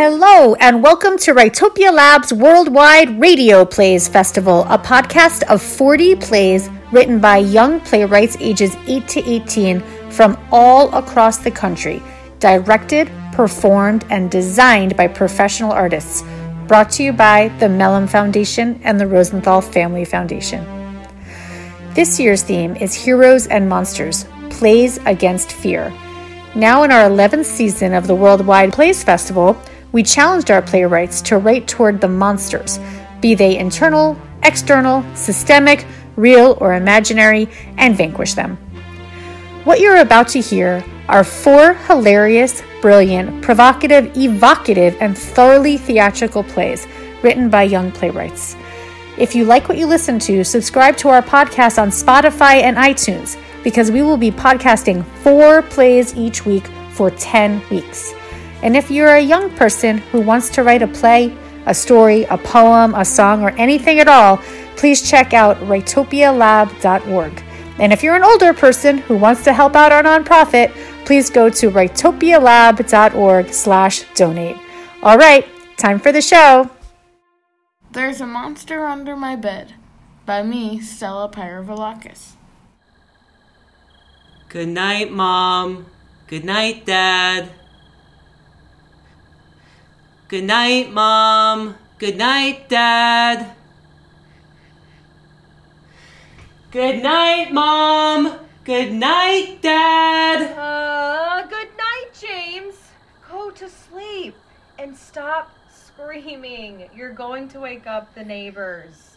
Hello, and welcome to Writopia Lab's Worldwide Radio Plays Festival, a podcast of 40 plays written by young playwrights ages 8 to 18 from all across the country, directed, performed, and designed by professional artists. Brought to you by the Mellon Foundation and the Rosenthal Family Foundation. This year's theme is Heroes and Monsters Plays Against Fear. Now, in our 11th season of the Worldwide Plays Festival, we challenged our playwrights to write toward the monsters, be they internal, external, systemic, real, or imaginary, and vanquish them. What you're about to hear are four hilarious, brilliant, provocative, evocative, and thoroughly theatrical plays written by young playwrights. If you like what you listen to, subscribe to our podcast on Spotify and iTunes because we will be podcasting four plays each week for 10 weeks. And if you're a young person who wants to write a play, a story, a poem, a song, or anything at all, please check out writopialab.org. And if you're an older person who wants to help out our nonprofit, please go to writopialab.org slash donate. All right, time for the show. There's a Monster Under My Bed by me, Stella Pyrovolakis. Good night, Mom. Good night, Dad. Good night, Mom. Good night, Dad. Good night, Mom. Good night, Dad. Uh, good night, James. Go to sleep and stop screaming. You're going to wake up the neighbors.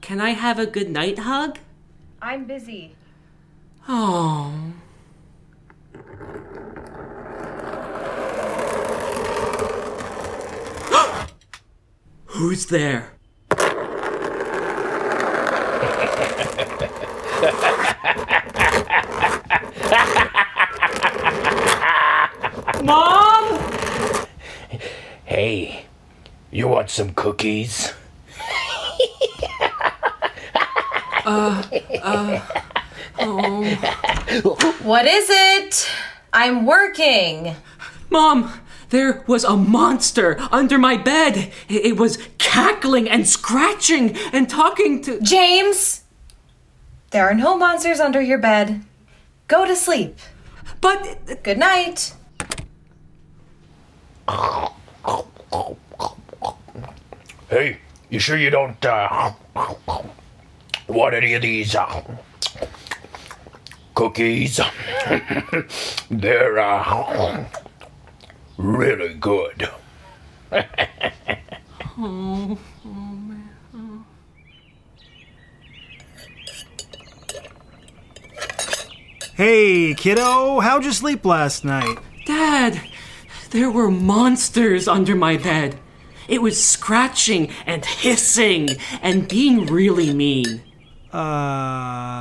Can I have a good night hug? I'm busy. Oh. Who's there? Mom? Hey, you want some cookies? Uh, uh, oh. What is it? I'm working. Mom, there was a monster under my bed. It it was cackling and scratching and talking to. James! There are no monsters under your bed. Go to sleep. But Good night. Hey, you sure you don't uh, want any of these uh, cookies? They're uh, really good. Hey, kiddo, how'd you sleep last night? Dad, there were monsters under my bed. It was scratching and hissing and being really mean. Uh.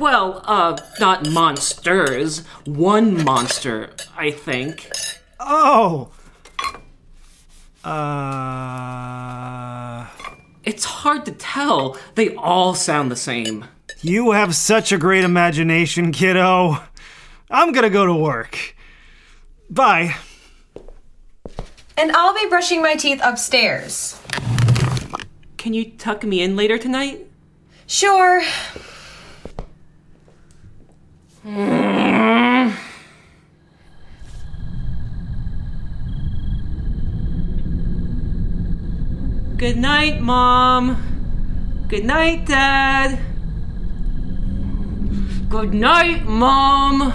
Well, uh, not monsters. One monster, I think. Oh! Uh. It's hard to tell. They all sound the same. You have such a great imagination, kiddo. I'm gonna go to work. Bye. And I'll be brushing my teeth upstairs. Can you tuck me in later tonight? Sure. Good night, Mom. Good night, Dad. Good night, Mom.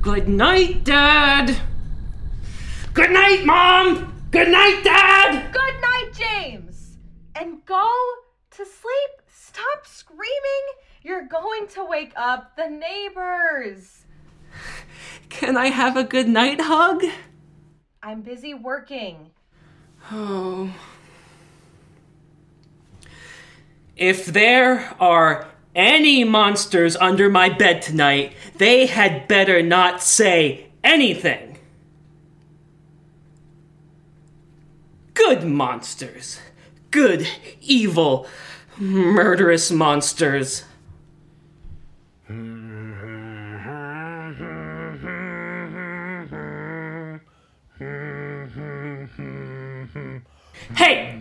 Good night, Dad. Good night, Mom. Good night, Dad. Good night, James. And go to sleep. Stop screaming. You're going to wake up the neighbors. Can I have a good night hug? I'm busy working. Oh. If there are any monsters under my bed tonight, they had better not say anything. Good monsters. Good, evil, murderous monsters. Hey!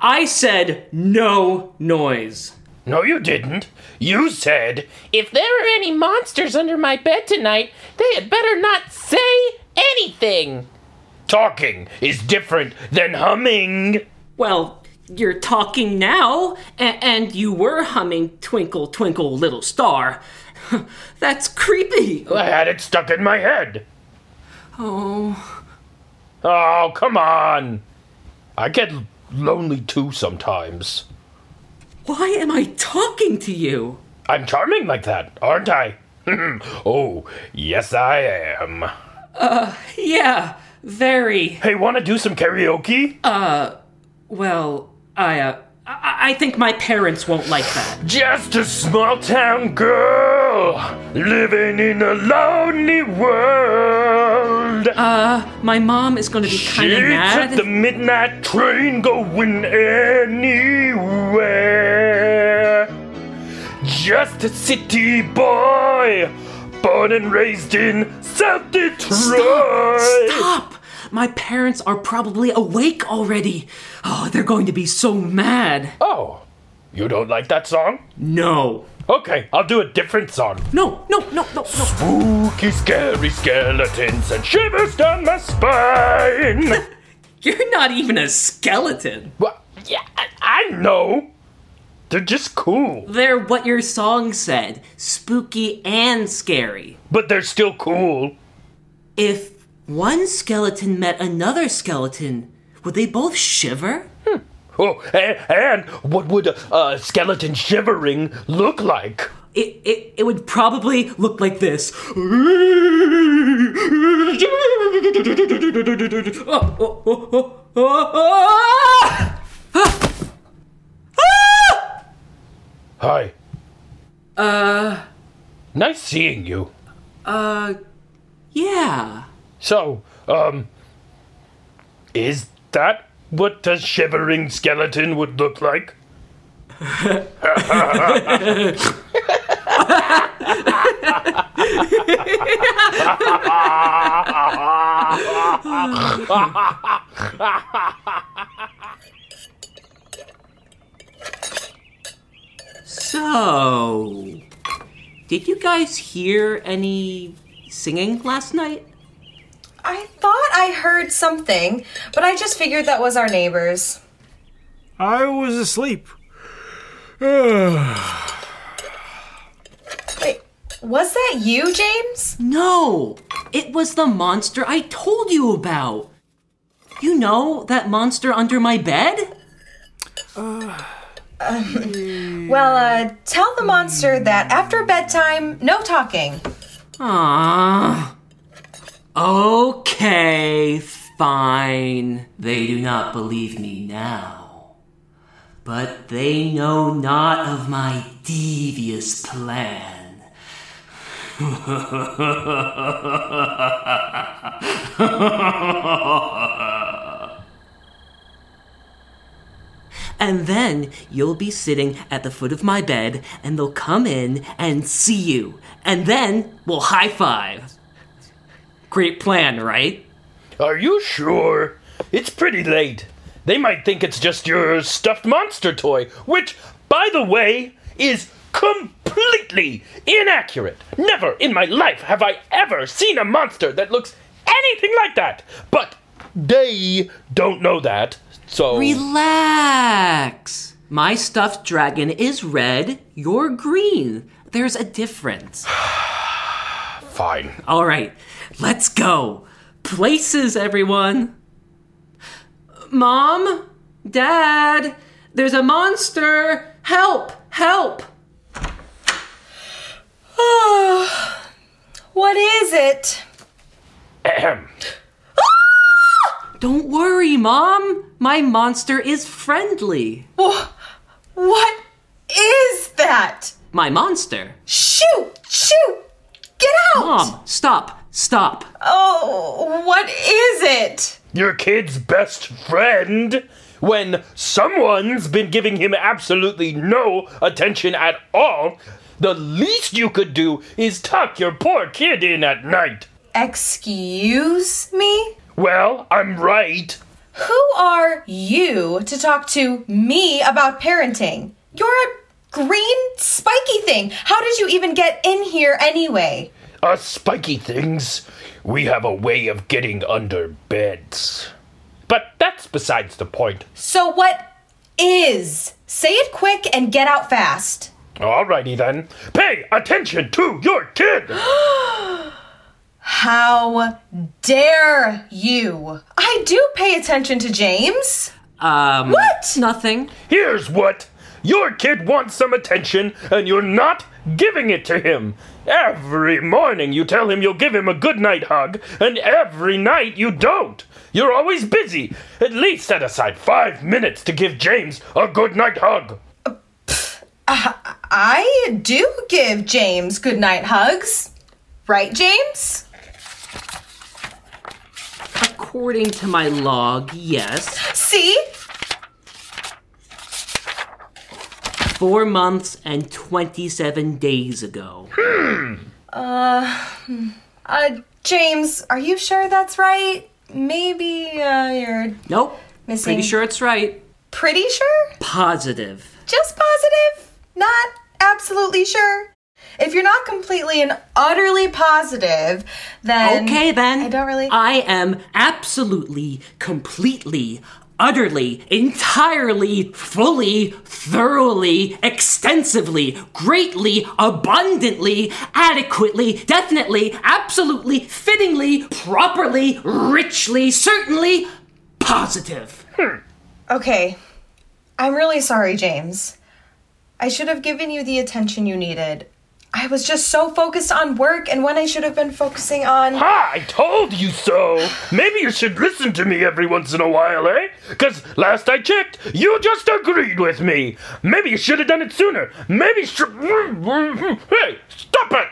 I said no noise. No, you didn't. You said If there are any monsters under my bed tonight, they had better not say anything. talking is different than humming. Well, you're talking now, a- and you were humming Twinkle, Twinkle, Little Star. That's creepy. I had it stuck in my head. Oh, Oh, come on. I get lonely too sometimes. why am I talking to you? I'm charming like that, aren't I? oh, yes, I am. Uh, Yeah, very. Hey, want to do some karaoke? Uh, well, I, uh, I, I think my parents won't like that. Just a small town girl living in a lonely world. Uh, my mom is gonna be kinda mad. took the midnight train going anywhere. Just a city boy, born and raised in South Detroit. Stop! Stop! My parents are probably awake already. Oh, they're going to be so mad. Oh, you don't like that song? No. Okay, I'll do a different song. No, no, no, no, no. Spooky, scary skeletons and shivers down my spine. You're not even a skeleton. well, yeah, I, I know. They're just cool, They're what your song said spooky and scary. but they're still cool. If one skeleton met another skeleton, would they both shiver? Oh, and, and what would a, a skeleton shivering look like? It, it, it would probably look like this. Hi. Uh, Nice seeing you. uh, yeah. So, um, is that what a shivering skeleton would look like? So, did you guys hear any singing last night? I thought I heard something, but I just figured that was our neighbors. I was asleep. Wait, was that you, James? No, it was the monster I told you about. You know that monster under my bed? Well, uh, tell the monster that after bedtime, no talking. Ah. Okay, fine. They do not believe me now. But they know not of my devious plan. And then you'll be sitting at the foot of my bed, and they'll come in and see you. And then we'll high five. Great plan, right? Are you sure? It's pretty late. They might think it's just your stuffed monster toy, which, by the way, is completely inaccurate. Never in my life have I ever seen a monster that looks anything like that. But they don't know that, so. Relax. My stuffed dragon is red, you're green. There's a difference. Fine. All right, let's go. Places, everyone. Mom? Dad? There's a monster! Help! Help! What is it? Ahem. Don't worry, Mom. My monster is friendly. What is that? My monster. Shoot! Shoot! Get out! Mom, stop. Stop. Oh, what is it? Your kid's best friend? When someone's been giving him absolutely no attention at all, the least you could do is tuck your poor kid in at night. Excuse me? Well, I'm right. Who are you to talk to me about parenting? You're a green spiky thing. How did you even get in here anyway? Us spiky things, we have a way of getting under beds. But that's besides the point. So, what is? Say it quick and get out fast. Alrighty then. Pay attention to your kid! How dare you? I do pay attention to James. Um, What? Nothing. Here's what your kid wants some attention, and you're not giving it to him. Every morning you tell him you'll give him a good night hug, and every night you don't. You're always busy. At least set aside five minutes to give James a good night hug. Uh, I do give James good night hugs. Right, James? According to my log, yes. See? Four months and 27 days ago. Hmm. Uh, James, are you sure that's right? Maybe uh, you're Nope. Missing- Pretty sure it's right. pretty sure? Positive. Just positive? Not absolutely sure? If you're not completely and utterly positive, then. Okay, then. I don't really. I am absolutely, completely, utterly, entirely, fully, thoroughly, extensively, greatly, abundantly, adequately, definitely, absolutely, fittingly, properly, richly, certainly positive. Hmm. Okay. I'm really sorry, James. I should have given you the attention you needed. I was just so focused on work and when I should have been focusing on. Ha! I told you so! Maybe you should listen to me every once in a while, eh? Because last I checked, you just agreed with me. Maybe you should have done it sooner. Maybe. Sh- hey, stop it!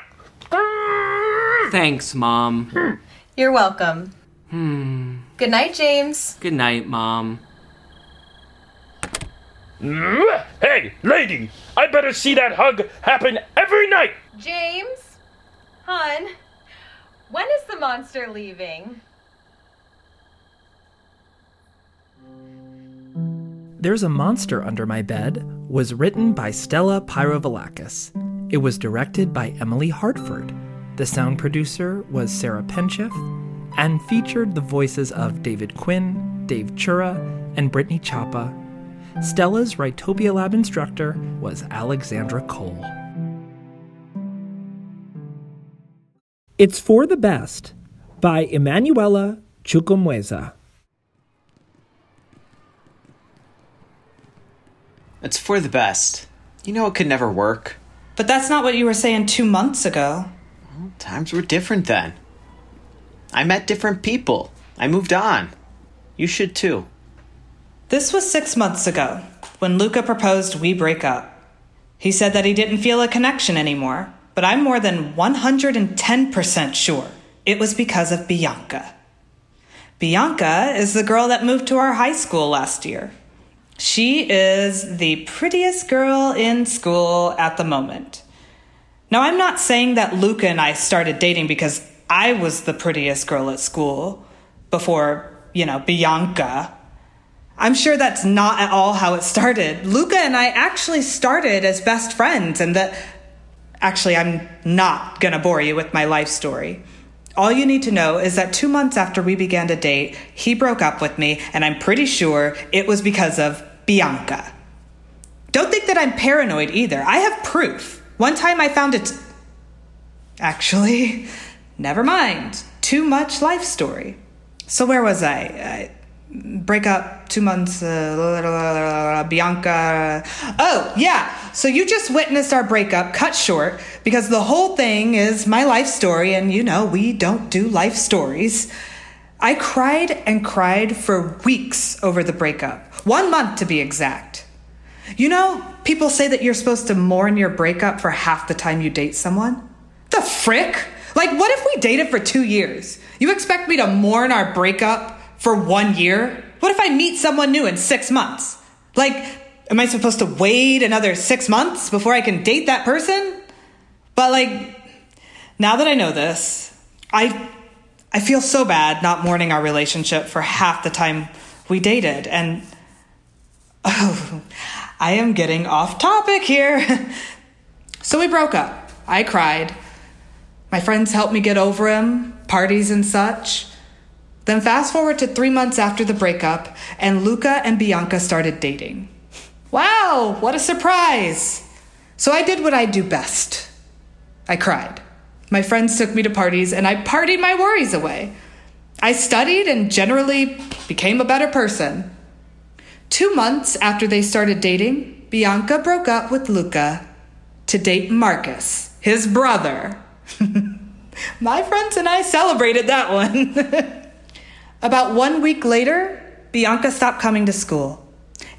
Thanks, Mom. You're welcome. Hmm. Good night, James. Good night, Mom. Hey, lady, I better see that hug happen every night. James? Hun? When is the monster leaving? There's a Monster Under My Bed was written by Stella Pyrovalakis. It was directed by Emily Hartford. The sound producer was Sarah Penchif and featured the voices of David Quinn, Dave Chura, and Brittany Chapa. Stella's Writopia Lab instructor was Alexandra Cole. It's for the Best by Emanuela Chukwumweza. It's for the best. You know it could never work. But that's not what you were saying two months ago. Times were different then. I met different people. I moved on. You should too. This was six months ago when Luca proposed we break up. He said that he didn't feel a connection anymore, but I'm more than 110% sure it was because of Bianca. Bianca is the girl that moved to our high school last year. She is the prettiest girl in school at the moment. Now, I'm not saying that Luca and I started dating because I was the prettiest girl at school before, you know, Bianca. I'm sure that's not at all how it started. Luca and I actually started as best friends, and that actually, I'm not gonna bore you with my life story. All you need to know is that two months after we began to date, he broke up with me, and I'm pretty sure it was because of Bianca. Don't think that I'm paranoid either. I have proof. One time I found it. Actually, never mind. Too much life story. So, where was I? I break up two months uh, bianca oh yeah. So you just witnessed our breakup cut short because the whole thing is my life story and you know we don't do life stories. I cried and cried for weeks over the breakup. One month to be exact. You know people say that you're supposed to mourn your breakup for half the time you date someone? The frick? Like what if we dated for two years? You expect me to mourn our breakup for one year? What if I meet someone new in six months? Like, am I supposed to wait another six months before I can date that person? But like, now that I know this, I I feel so bad not mourning our relationship for half the time We dated, and. Oh, I am getting off topic here. so we broke up. I cried. My friends helped me get over him, parties and such. Then fast forward to three months after the breakup, and Luca and Bianca started dating. Wow, what a surprise! So I did what I do best. I cried. My friends took me to parties, and I partied my worries away. I studied and generally became a better person. Two months after they started dating, Bianca broke up with Luca to date Marcus, his brother. My friends and I celebrated that one. About one week later, Bianca stopped coming to school.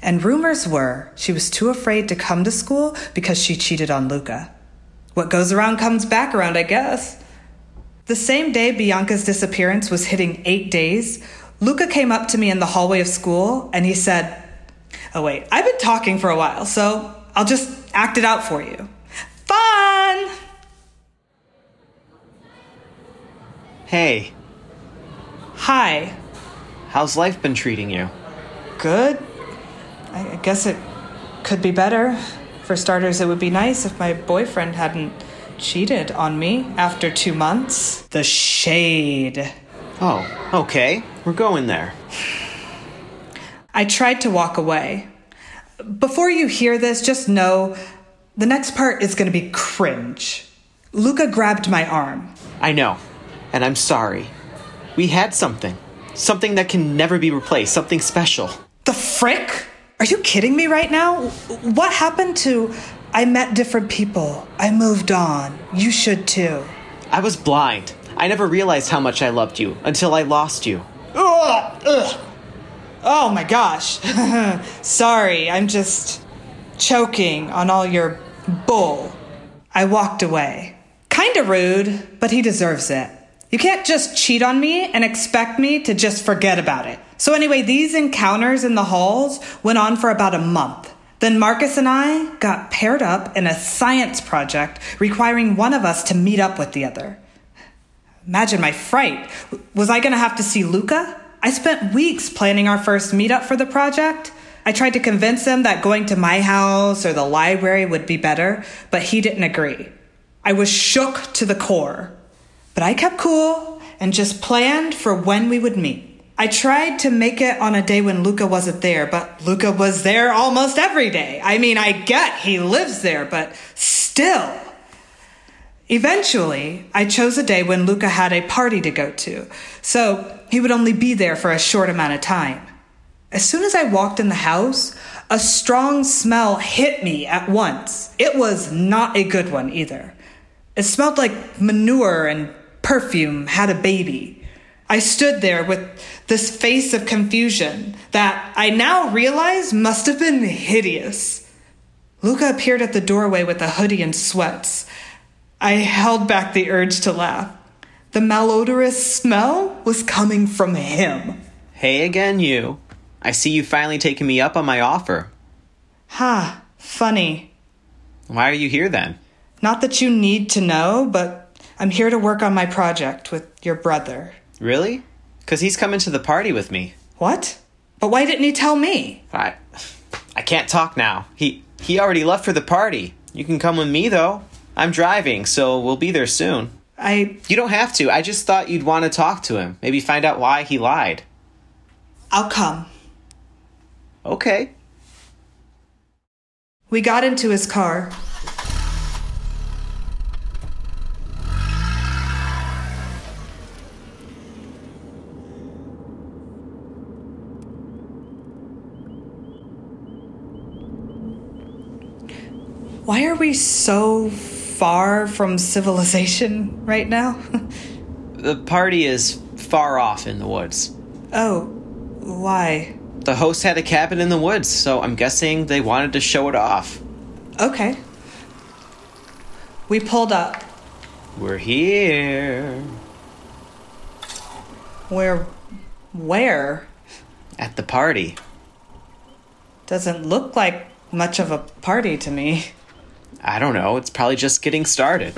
And rumors were she was too afraid to come to school because she cheated on Luca. What goes around comes back around, I guess. The same day Bianca's disappearance was hitting eight days, Luca came up to me in the hallway of school and he said, Oh, wait, I've been talking for a while, so I'll just act it out for you. Fun! Hey, Hi. how's life been treating you? Good. I I guess it could be better. For starters, it would be nice if my boyfriend hadn't cheated on me after two months. The shade. Oh, okay. We're going there. I tried to walk away. Before you hear this, just know the next part is going to be cringe. Luca grabbed my arm. I know, and I'm sorry. We had something. Something that can never be replaced, something special. The frick? Are you kidding me right now? What happened to I met different people? I moved on. You should too. I was blind. I never realized how much I loved you until I lost you. Ugh, ugh. Oh my gosh. Sorry, I'm just choking on all your bull. I walked away. Kinda rude, but he deserves it. You can't just cheat on me and expect me to just forget about it. So, anyway, these encounters in the halls went on for about a month. Then Marcus and I got paired up in a science project requiring one of us to meet up with the other. Imagine my fright. Was I going to have to see Luca? I spent weeks planning our first meetup for the project. I tried to convince him that going to my house or the library would be better, but he didn't agree. I was shook to the core. But I kept cool and just planned for when we would meet. I tried to make it on a day when Luca wasn't there, but Luca was there almost every day. I mean, I get he lives there, but still. Eventually, I chose a day when Luca had a party to go to, so he would only be there for a short amount of time. As soon as I walked in the house, a strong smell hit me at once. It was not a good one either. It smelled like manure and perfume had a baby. I stood there with this face of confusion that I now realize must have been hideous. Luca appeared at the doorway with a hoodie and sweats. I held back the urge to laugh. The malodorous smell was coming from him. Hey again, you. I see you finally taking me up on my offer. Ha, funny. Why are you here then? Not that you need to know, but I'm here to work on my project with your brother. Really? Because he's coming to the party with me. What? But why didn't he tell me? I, I can't talk now. He he already left for the party. You can come with me though. I'm driving, so we'll be there soon. I. You don't have to. I just thought you'd want to talk to him. Maybe find out why he lied. I'll come. Okay. We got into his car. Why are we so far from civilization right now? The party is far off in the woods. oh, why? The host had a cabin in the woods, so I'm guessing they wanted to show it off. Okay. We pulled up. We're here Where? Where? at the party. Doesn't look like much of a party to me. I don't know, it's probably just getting started.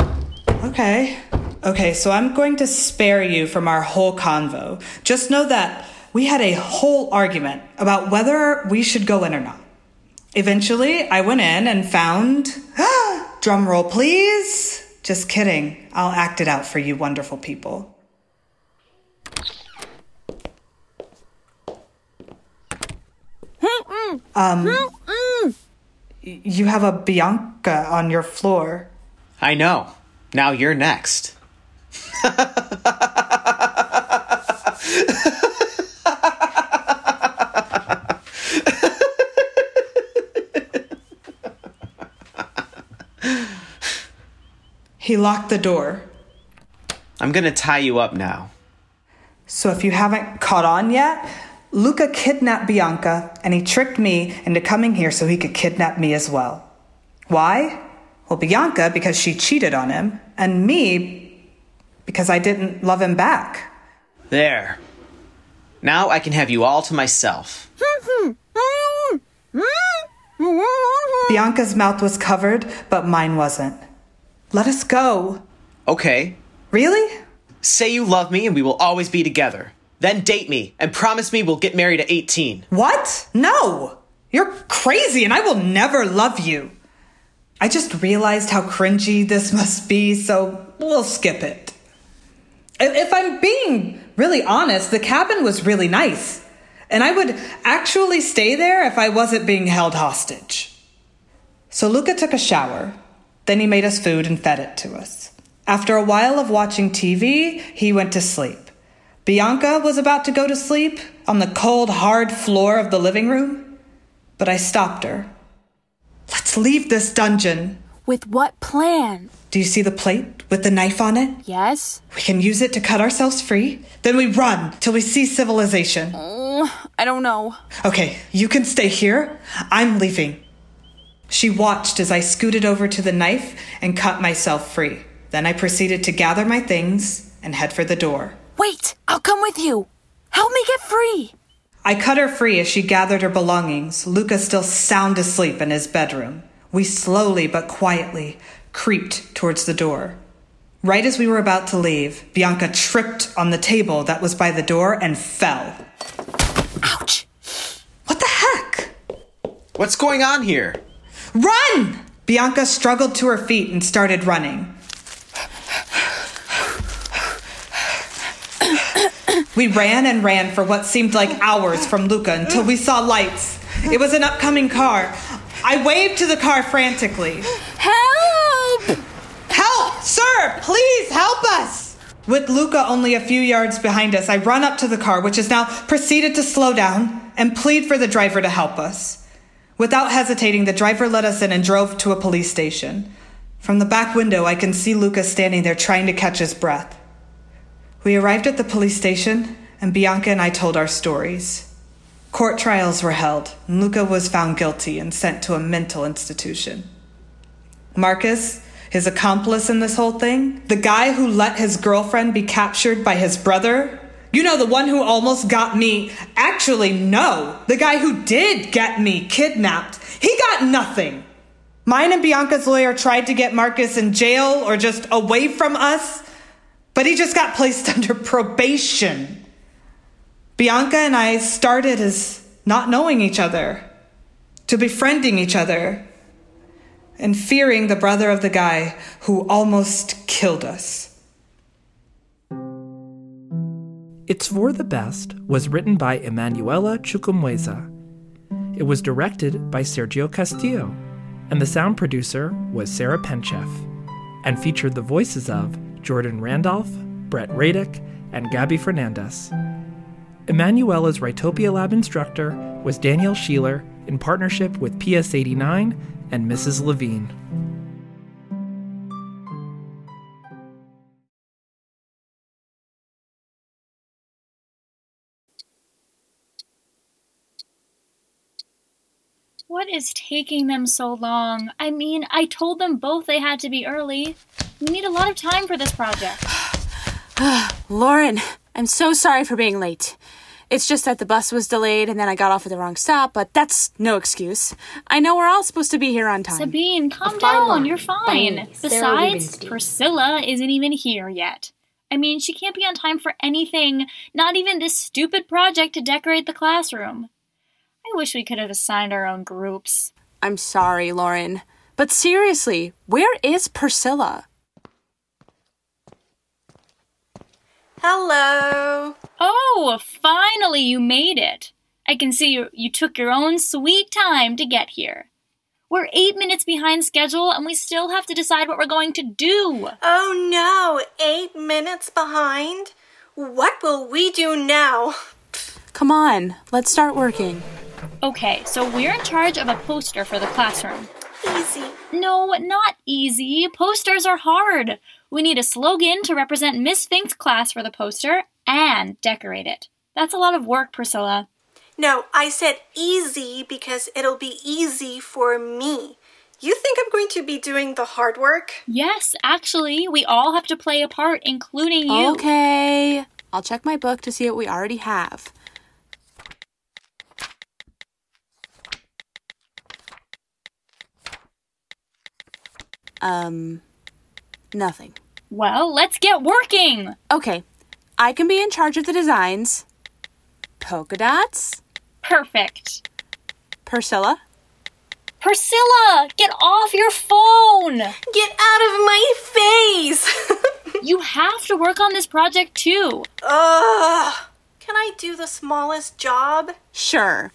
Okay. Okay, so I'm going to spare you from our whole convo. Just know that we had a whole argument about whether we should go in or not. Eventually, I went in and found. Drum roll, please. Just kidding. I'll act it out for you, wonderful people. Um, y- you have a Bianca on your floor. I know. Now you're next. He locked the door. I'm gonna tie you up now. So if you haven't caught on yet, Luca kidnapped Bianca and he tricked me into coming here so he could kidnap me as well. Why? Well, Bianca because she cheated on him, and me because I didn't love him back. There. Now I can have you all to myself. Bianca's mouth was covered, but mine wasn't. Let us go. Okay. Really? Say you love me and we will always be together. Then date me and promise me we'll get married at 18. What? No! You're crazy and I will never love you. I just realized how cringy this must be, so we'll skip it. If I'm being really honest, the cabin was really nice. And I would actually stay there if I wasn't being held hostage. So Luca took a shower. Then he made us food and fed it to us. After a while of watching TV, he went to sleep. Bianca was about to go to sleep on the cold, hard floor of the living room, but I stopped her. Let's leave this dungeon. With what plan? Do you see the plate with the knife on it? Yes? We can use it to cut ourselves free. Then we run till we see civilization. Oh, I don't know. Okay, you can stay here. I'm leaving. She watched as I scooted over to the knife and cut myself free. Then I proceeded to gather my things and head for the door. Wait, with you. Help me get free. I cut her free as she gathered her belongings, Luca still sound asleep in his bedroom. We slowly but quietly creeped towards the door. Right as we were about to leave, Bianca tripped on the table that was by the door and fell. Ouch! What the heck? What's going on here? Run! Bianca struggled to her feet and started running. We ran and ran for what seemed like hours from Luca until we saw lights. It was an upcoming car. I waved to the car frantically. Help! Help! Sir, please help us! With Luca only a few yards behind us, I run up to the car, which has now proceeded to slow down, and plead for the driver to help us. Without hesitating, the driver let us in and drove to a police station. From the back window, I can see Luca standing there trying to catch his breath. We arrived at the police station, and Bianca and I told our stories. Court trials were held, and Luca was found guilty and sent to a mental institution. Marcus, his accomplice in this whole thing, the guy who let his girlfriend be captured by his brother, you know, the one who almost got me. Actually, no, the guy who did get me kidnapped, he got nothing. Mine and Bianca's lawyer tried to get Marcus in jail or just away from us, but he just got placed under probation. Bianca and I started as not knowing each other, to befriending each other, and fearing the brother of the guy who almost killed us. It's For the Best was written by Emanuela Chukwumweza. It was directed by Sergio Castillo, and the sound producer was Sarah Penchef, and featured the voices of Jordan Randolph, Brett Radick, and Gabby Fernandez. Emanuela's Writopia Lab instructor was Danielle Sheeler in partnership with PS 89 and Mrs. Levine. What is taking them so long? I mean, I told them both they had to be early. We need a lot of time for this project. Lauren, I'm so sorry for being late. It's just that the bus was delayed and then I got off at the wrong stop, but that's no excuse. I know we're all supposed to be here on time. Sabine, calm down. line. You're fine. Fine. Besides, Priscilla isn't even here yet. I mean, she can't be on time for anything, not even this stupid project to decorate the classroom. I wish we could have assigned our own groups. I'm sorry, Lauren. But seriously, where is Priscilla? Hello. Oh, finally you made it. I can see you, you took your own sweet time to get here. We're eight minutes behind schedule and we still have to decide what we're going to do. Oh no, eight minutes behind? What will we do now? Come on, let's start working. Okay, so we're in charge of a poster for the classroom. Easy. No, not easy. Posters are hard. We need a slogan to represent Miss Fink's class for the poster and decorate it. That's a lot of work, Priscilla. No, I said easy because it'll be easy for me. You think I'm going to be doing the hard work? Yes, actually, we all have to play a part, including you. Okay. I'll check my book to see what we already have. Um, nothing. Well, let's get working. Okay. I can be in charge of the designs. Polka dots? Perfect. Priscilla? Priscilla, get off your phone. Get out of my face. you have to work on this project too. Ugh. Can I do the smallest job? Sure.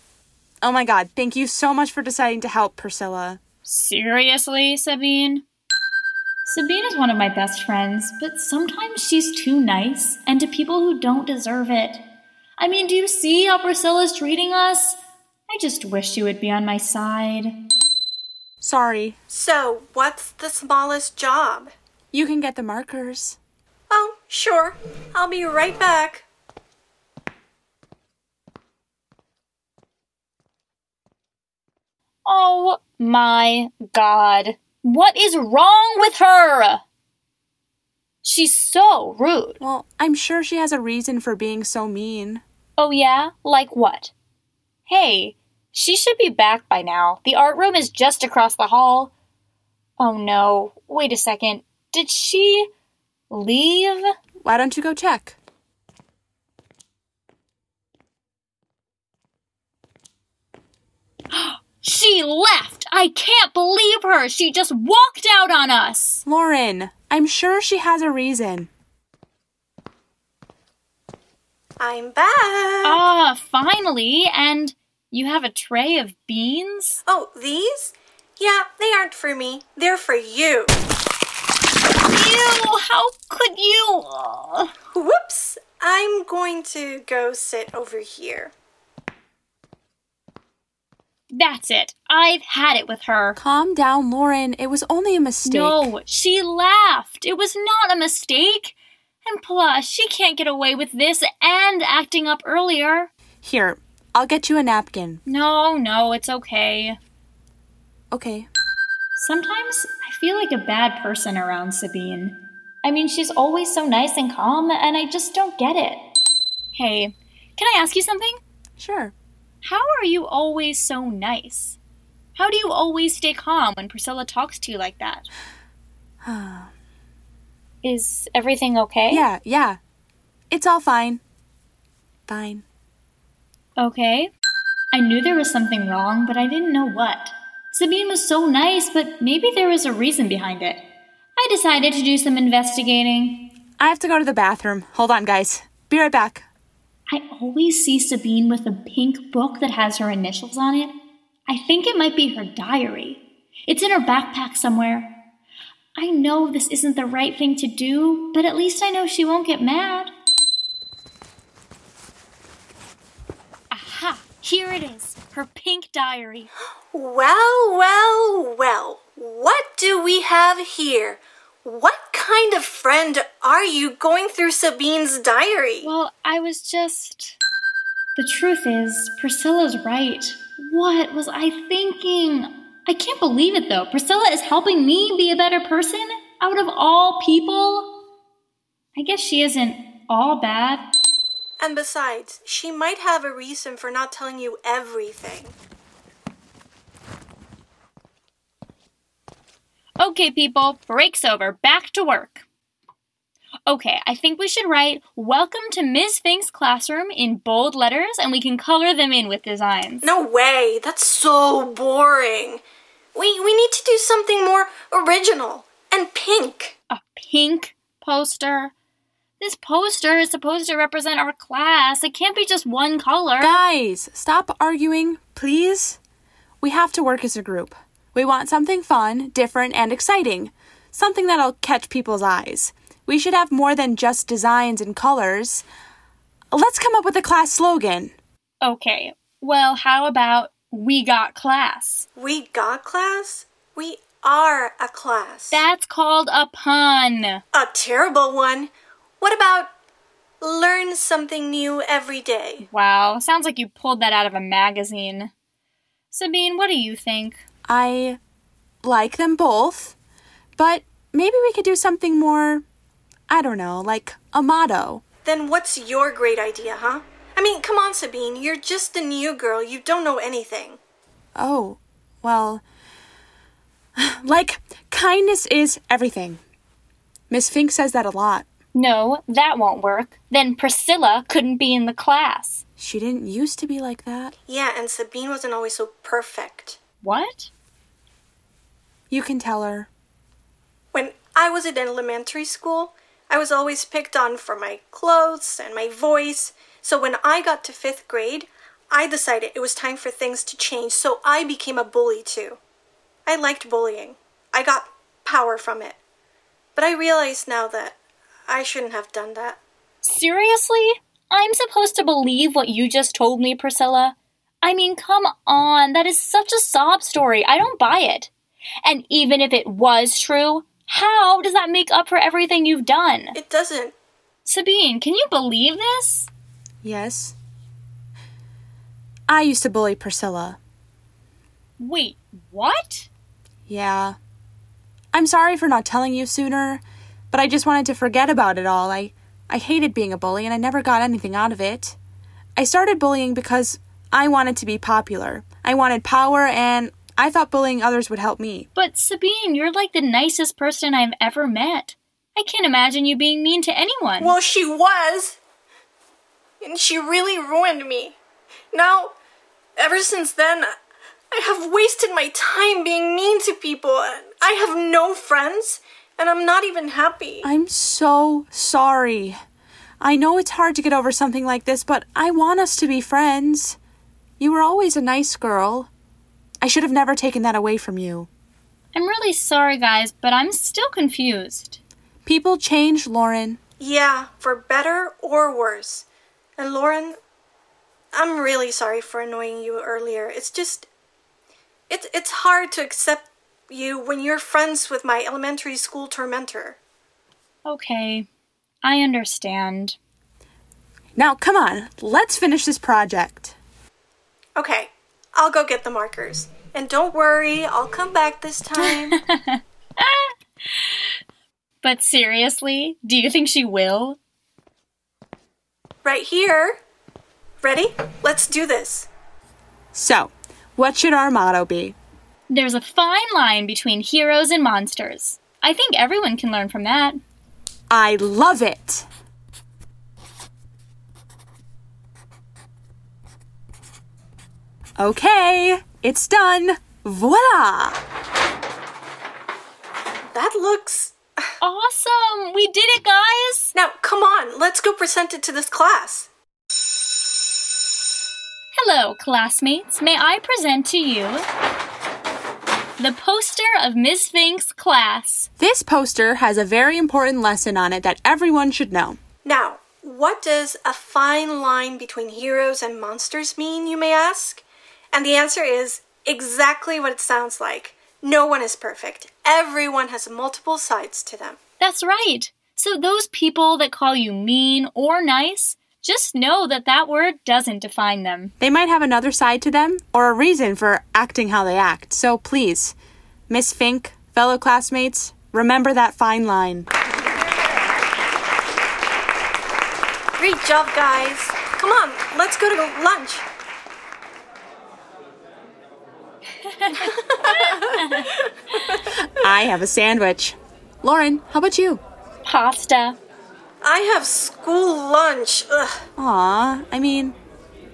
Oh my god, thank you so much for deciding to help, Priscilla. Seriously, Sabine? Sabine is one of my best friends, but sometimes she's too nice and to people who don't deserve it. I mean, do you see how Priscilla's treating us? I just wish she would be on my side. Sorry. So, what's the smallest job? You can get the markers. Oh, sure. I'll be right back. Oh my god. What is wrong with her? She's so rude. Well, I'm sure she has a reason for being so mean. Oh, yeah? Like what? Hey, she should be back by now. The art room is just across the hall. Oh no, wait a second. Did she leave? Why don't you go check? she left! I can't believe her! She just walked out on us! Lauren, I'm sure she has a reason. I'm back. Ah, finally. And you have a tray of beans? Oh, these? Yeah, they aren't for me. They're for you. Ew, how could you? Whoops. I'm going to go sit over here. That's it. I've had it with her. Calm down, Lauren. It was only a mistake. No, she laughed. It was not a mistake. And plus, she can't get away with this and acting up earlier. Here, I'll get you a napkin. No, no, it's okay. Okay. Sometimes I feel like a bad person around Sabine. I mean, she's always so nice and calm, and I just don't get it. Hey, can I ask you something? Sure. How are you always so nice? How do you always stay calm when Priscilla talks to you like that? Is everything okay? Yeah, yeah. It's all fine. Fine. Okay. I knew there was something wrong, but I didn't know what. Sabine was so nice, but maybe there was a reason behind it. I decided to do some investigating. I have to go to the bathroom. Hold on, guys. Be right back. I always see Sabine with a pink book that has her initials on it. I think it might be her diary. It's in her backpack somewhere. I know this isn't the right thing to do, but at least I know she won't get mad. Aha! Here it is her pink diary. Well, well, well. What do we have here? What kind of friend are you going through Sabine's diary? Well, I was just. The truth is, Priscilla's right. What was I thinking? I can't believe it though. Priscilla is helping me be a better person out of all people. I guess she isn't all bad. And besides, she might have a reason for not telling you everything. Okay, people, break's over. Back to work. Okay, I think we should write Welcome to Ms. Fink's classroom in bold letters and we can color them in with designs. No way. That's so boring. We we need to do something more original and pink. A pink poster? This poster is supposed to represent our class. It can't be just one color. Guys, stop arguing, please. We have to work as a group. We want something fun, different, and exciting. Something that'll catch people's eyes. We should have more than just designs and colors. Let's come up with a class slogan. Okay, well, how about We Got Class? We got class? We are a class. That's called a pun. A terrible one. What about learn something new every day? Wow, sounds like you pulled that out of a magazine. Sabine, what do you think? I like them both, but maybe we could do something more, I don't know, like a motto. Then what's your great idea, huh? I mean, come on, Sabine. You're just a new girl. You don't know anything. Oh, well, like kindness is everything. Miss Fink says that a lot. No, that won't work. Then Priscilla couldn't be in the class. She didn't used to be like that. Yeah, and Sabine wasn't always so perfect. What? You can tell her. When I was in elementary school, I was always picked on for my clothes and my voice. So when I got to fifth grade, I decided it was time for things to change, so I became a bully too. I liked bullying. I got power from it. But I realize now that I shouldn't have done that. Seriously? I'm supposed to believe what you just told me, Priscilla? I mean, come on, that is such a sob story. I don't buy it. And even if it was true, how does that make up for everything you've done? It doesn't. Sabine, can you believe this? Yes. I used to bully Priscilla. Wait, what? Yeah. I'm sorry for not telling you sooner, but I just wanted to forget about it all. I I hated being a bully and I never got anything out of it. I started bullying because I wanted to be popular. I wanted power and I thought bullying others would help me. But Sabine, you're like the nicest person I've ever met. I can't imagine you being mean to anyone. Well, she was. And she really ruined me. Now, ever since then, I have wasted my time being mean to people. I have no friends, and I'm not even happy. I'm so sorry. I know it's hard to get over something like this, but I want us to be friends. You were always a nice girl. I should have never taken that away from you. I'm really sorry, guys, but I'm still confused. People change, Lauren. Yeah, for better or worse. And Lauren, I'm really sorry for annoying you earlier. It's just it's it's hard to accept you when you're friends with my elementary school tormentor. Okay, I understand. Now, come on, let's finish this project. Okay, I'll go get the markers. And don't worry, I'll come back this time. But seriously, do you think she will? right here. Ready? Let's do this. So, what should our motto be? There's a fine line between heroes and monsters. I think everyone can learn from that. I love it! Okay, it's done. Voila! That looks awesome. We did it, guys. Now, come on, let's go present it to this class. Hello, classmates. May I present to you the poster of Miss Fink's class. This poster has a very important lesson on it that everyone should know. Now, what does a fine line between heroes and monsters mean, you may ask? And the answer is exactly what it sounds like. No one is perfect. Everyone has multiple sides to them. That's right. So, those people that call you mean or nice, just know that that word doesn't define them. They might have another side to them or a reason for acting how they act. So please, Miss Fink, fellow classmates, remember that fine line. Great job, guys. Come on, let's go to lunch. I have a sandwich. Lauren, how about you? Pasta. I have school lunch. Ugh. Aw, I mean,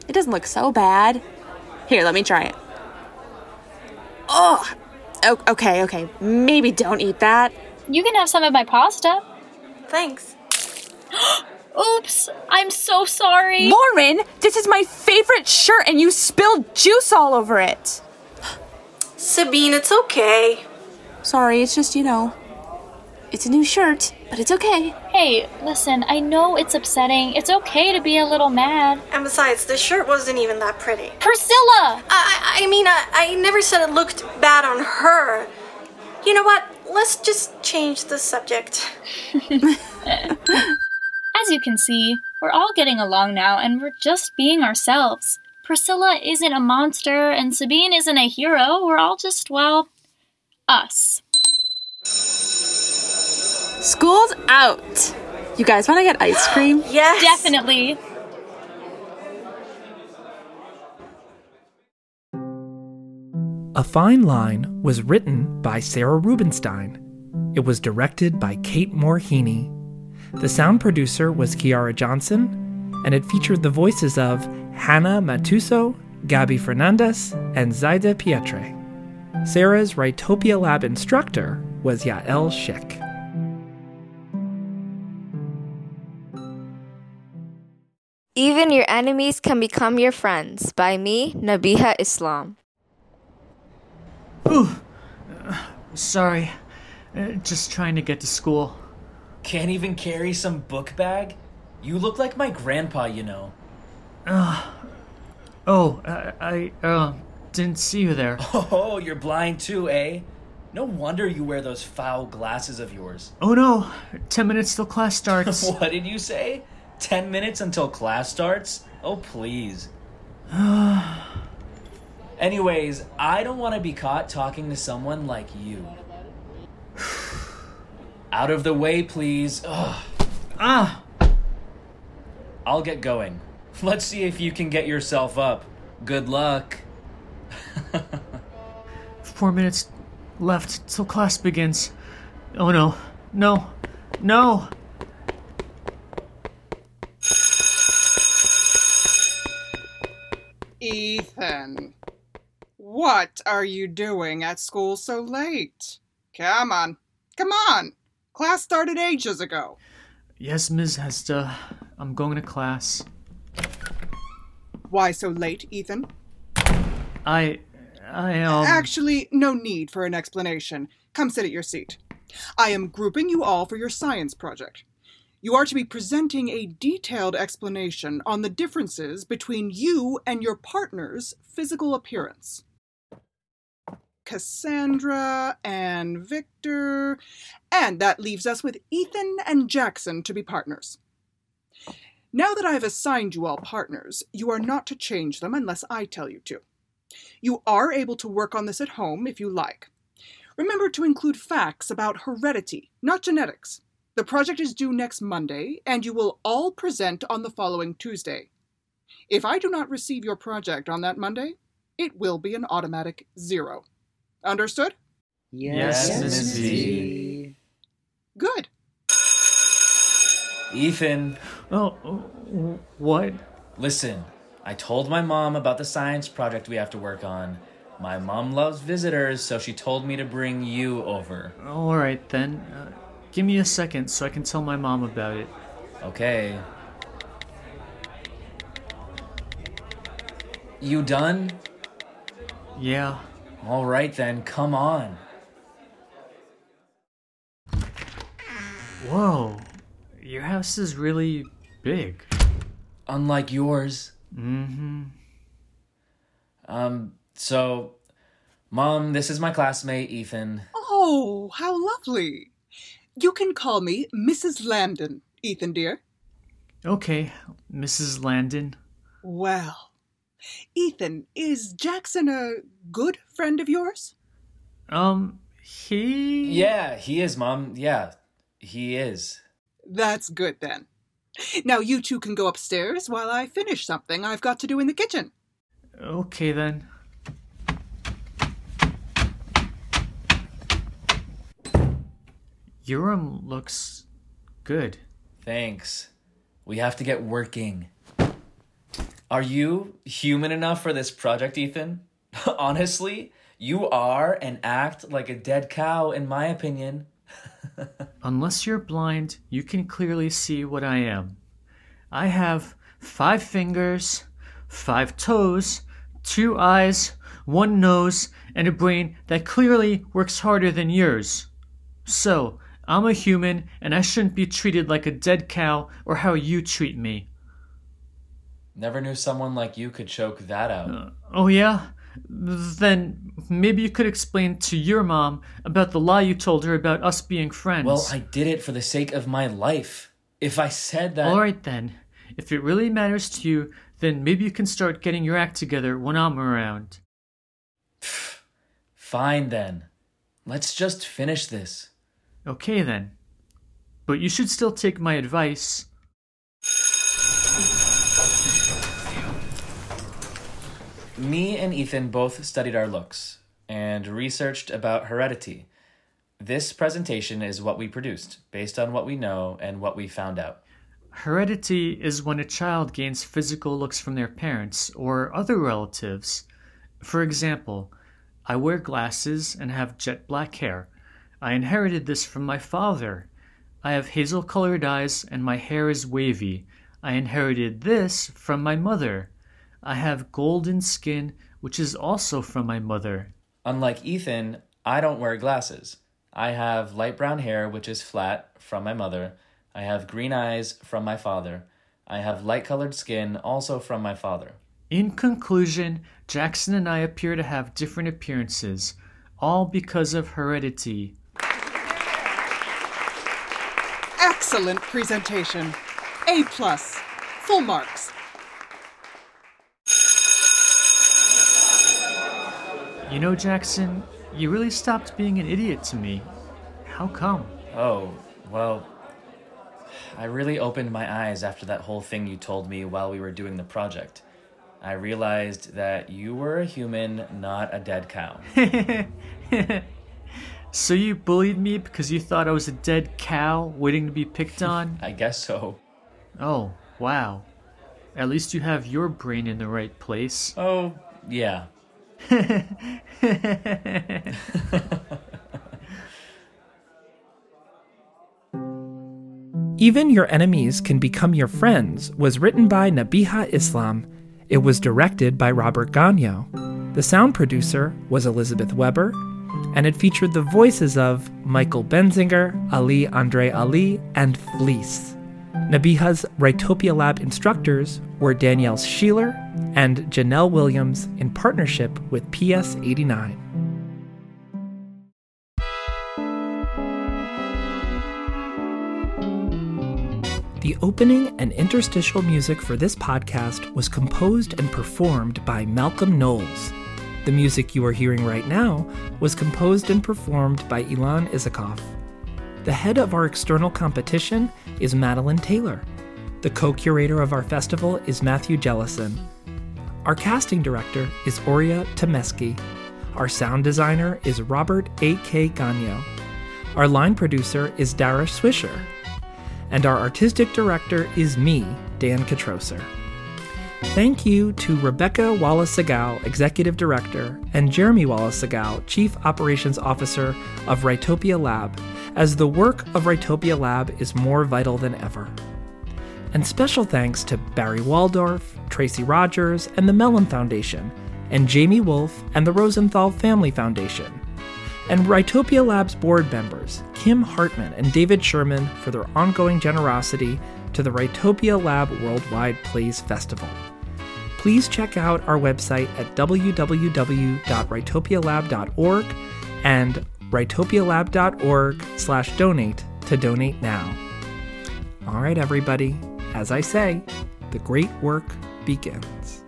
it doesn't look so bad. Here, let me try it. Oh, o- okay, okay. Maybe don't eat that. You can have some of my pasta. Thanks. Oops, I'm so sorry. Lauren, this is my favorite shirt and you spilled juice all over it. Sabine, it's okay. Sorry, it's just, you know, it's a new shirt, but it's okay. Hey, listen, I know it's upsetting. It's okay to be a little mad. And besides, the shirt wasn't even that pretty. Priscilla! I, I mean, I, I never said it looked bad on her. You know what? Let's just change the subject. As you can see, we're all getting along now and we're just being ourselves. Priscilla isn't a monster and Sabine isn't a hero. We're all just, well, us. School's out. You guys want to get ice cream? yes. Definitely. A Fine Line was written by Sarah Rubinstein. It was directed by Kate Moore The sound producer was Kiara Johnson, and it featured the voices of Hannah Matuso, Gabby Fernandez, and Zaida Pietre. Sarah's Writopia Lab instructor was Yael Schick. Even your enemies can become your friends by me, Nabiha Islam. Ooh, uh, sorry. Uh, just trying to get to school. Can't even carry some book bag? You look like my grandpa, you know. Uh, oh, I, I uh, didn't see you there. Oh, you're blind too, eh? No wonder you wear those foul glasses of yours. Oh no, 10 minutes till class starts. what did you say? 10 minutes until class starts? Oh, please. Anyways, I don't want to be caught talking to someone like you. Out of the way, please. Ugh. Ah! I'll get going. Let's see if you can get yourself up. Good luck. Four minutes left till class begins. Oh no, no, no! Ethan, what are you doing at school so late? Come on, come on! Class started ages ago. Yes, Ms. Hesta. I'm going to class. Why so late, Ethan? I. I, um. Actually, no need for an explanation. Come sit at your seat. I am grouping you all for your science project. You are to be presenting a detailed explanation on the differences between you and your partner's physical appearance. Cassandra and Victor, and that leaves us with Ethan and Jackson to be partners. Now that I have assigned you all partners, you are not to change them unless I tell you to. You are able to work on this at home if you like. Remember to include facts about heredity, not genetics. The project is due next Monday, and you will all present on the following Tuesday. If I do not receive your project on that Monday, it will be an automatic zero. Understood? Yes, Miss V. Good. Ethan. Oh, what? Listen, I told my mom about the science project we have to work on. My mom loves visitors, so she told me to bring you over. Alright then. Uh, give me a second so I can tell my mom about it. Okay. You done? Yeah. All right then, come on. Whoa. Your house is really big. Unlike yours. Mm-hmm. Um, so, Mom, this is my classmate, Ethan. Oh, how lovely. You can call me Mrs. Landon, Ethan dear. Okay, Mrs. Landon. Well, Ethan, is Jackson a good friend of yours? Um, he. Yeah, he is, Mom. Yeah, he is. That's good then. Now you two can go upstairs while I finish something I've got to do in the kitchen. Okay then. Your room looks good. Thanks. We have to get working. Are you human enough for this project, Ethan? Honestly, you are and act like a dead cow, in my opinion. Unless you're blind, you can clearly see what I am. I have five fingers, five toes, two eyes, one nose, and a brain that clearly works harder than yours. So, I'm a human, and I shouldn't be treated like a dead cow or how you treat me. Never knew someone like you could choke that out. Uh, oh, yeah? Then maybe you could explain to your mom about the lie you told her about us being friends. Well, I did it for the sake of my life. If I said that. All right then. If it really matters to you, then maybe you can start getting your act together when I'm around. Fine then. Let's just finish this. Okay then. But you should still take my advice. Me and Ethan both studied our looks and researched about heredity. This presentation is what we produced, based on what we know and what we found out. Heredity is when a child gains physical looks from their parents or other relatives. For example, I wear glasses and have jet black hair. I inherited this from my father. I have hazel colored eyes and my hair is wavy. I inherited this from my mother. I have golden skin, which is also from my mother. Unlike Ethan, I don't wear glasses. I have light brown hair, which is flat, from my mother. I have green eyes from my father. I have light colored skin, also from my father. In conclusion, Jackson and I appear to have different appearances, all because of heredity. Excellent presentation. A plus. Full marks. You know, Jackson, you really stopped being an idiot to me. How come? Oh, well, I really opened my eyes after that whole thing you told me while we were doing the project. I realized that you were a human, not a dead cow. so you bullied me because you thought I was a dead cow waiting to be picked on? I guess so. Oh, wow. At least you have your brain in the right place. Oh, yeah. Even Your Enemies Can Become Your Friends was written by Nabiha Islam. It was directed by Robert Gagno. The sound producer was Elizabeth Weber, and it featured the voices of Michael Benzinger, Ali Andre Ali, and Fleece. Nabiha's Writopia Lab instructors were Danielle Sheeler and Janelle Williams in partnership with PS 89. The opening and interstitial music for this podcast was composed and performed by Malcolm Knowles. The music you are hearing right now was composed and performed by Ilan Isakov. The head of our external competition is Madeline Taylor. The co curator of our festival is Matthew Jellison. Our casting director is Oria Temeski. Our sound designer is Robert A.K. Gagno. Our line producer is Dara Swisher. And our artistic director is me, Dan Kitrosser. Thank you to Rebecca Wallace Segall, Executive Director, and Jeremy Wallace Segall, Chief Operations Officer of Writopia Lab, as the work of Writopia Lab is more vital than ever. And special thanks to Barry Waldorf, Tracy Rogers, and the Mellon Foundation, and Jamie Wolf and the Rosenthal Family Foundation, and Writopia Lab's board members, Kim Hartman and David Sherman, for their ongoing generosity to the Writopia Lab Worldwide Plays Festival. Please check out our website at www.writopialab.org and writopialab.org slash donate to donate now. All right, everybody, as I say, the great work begins.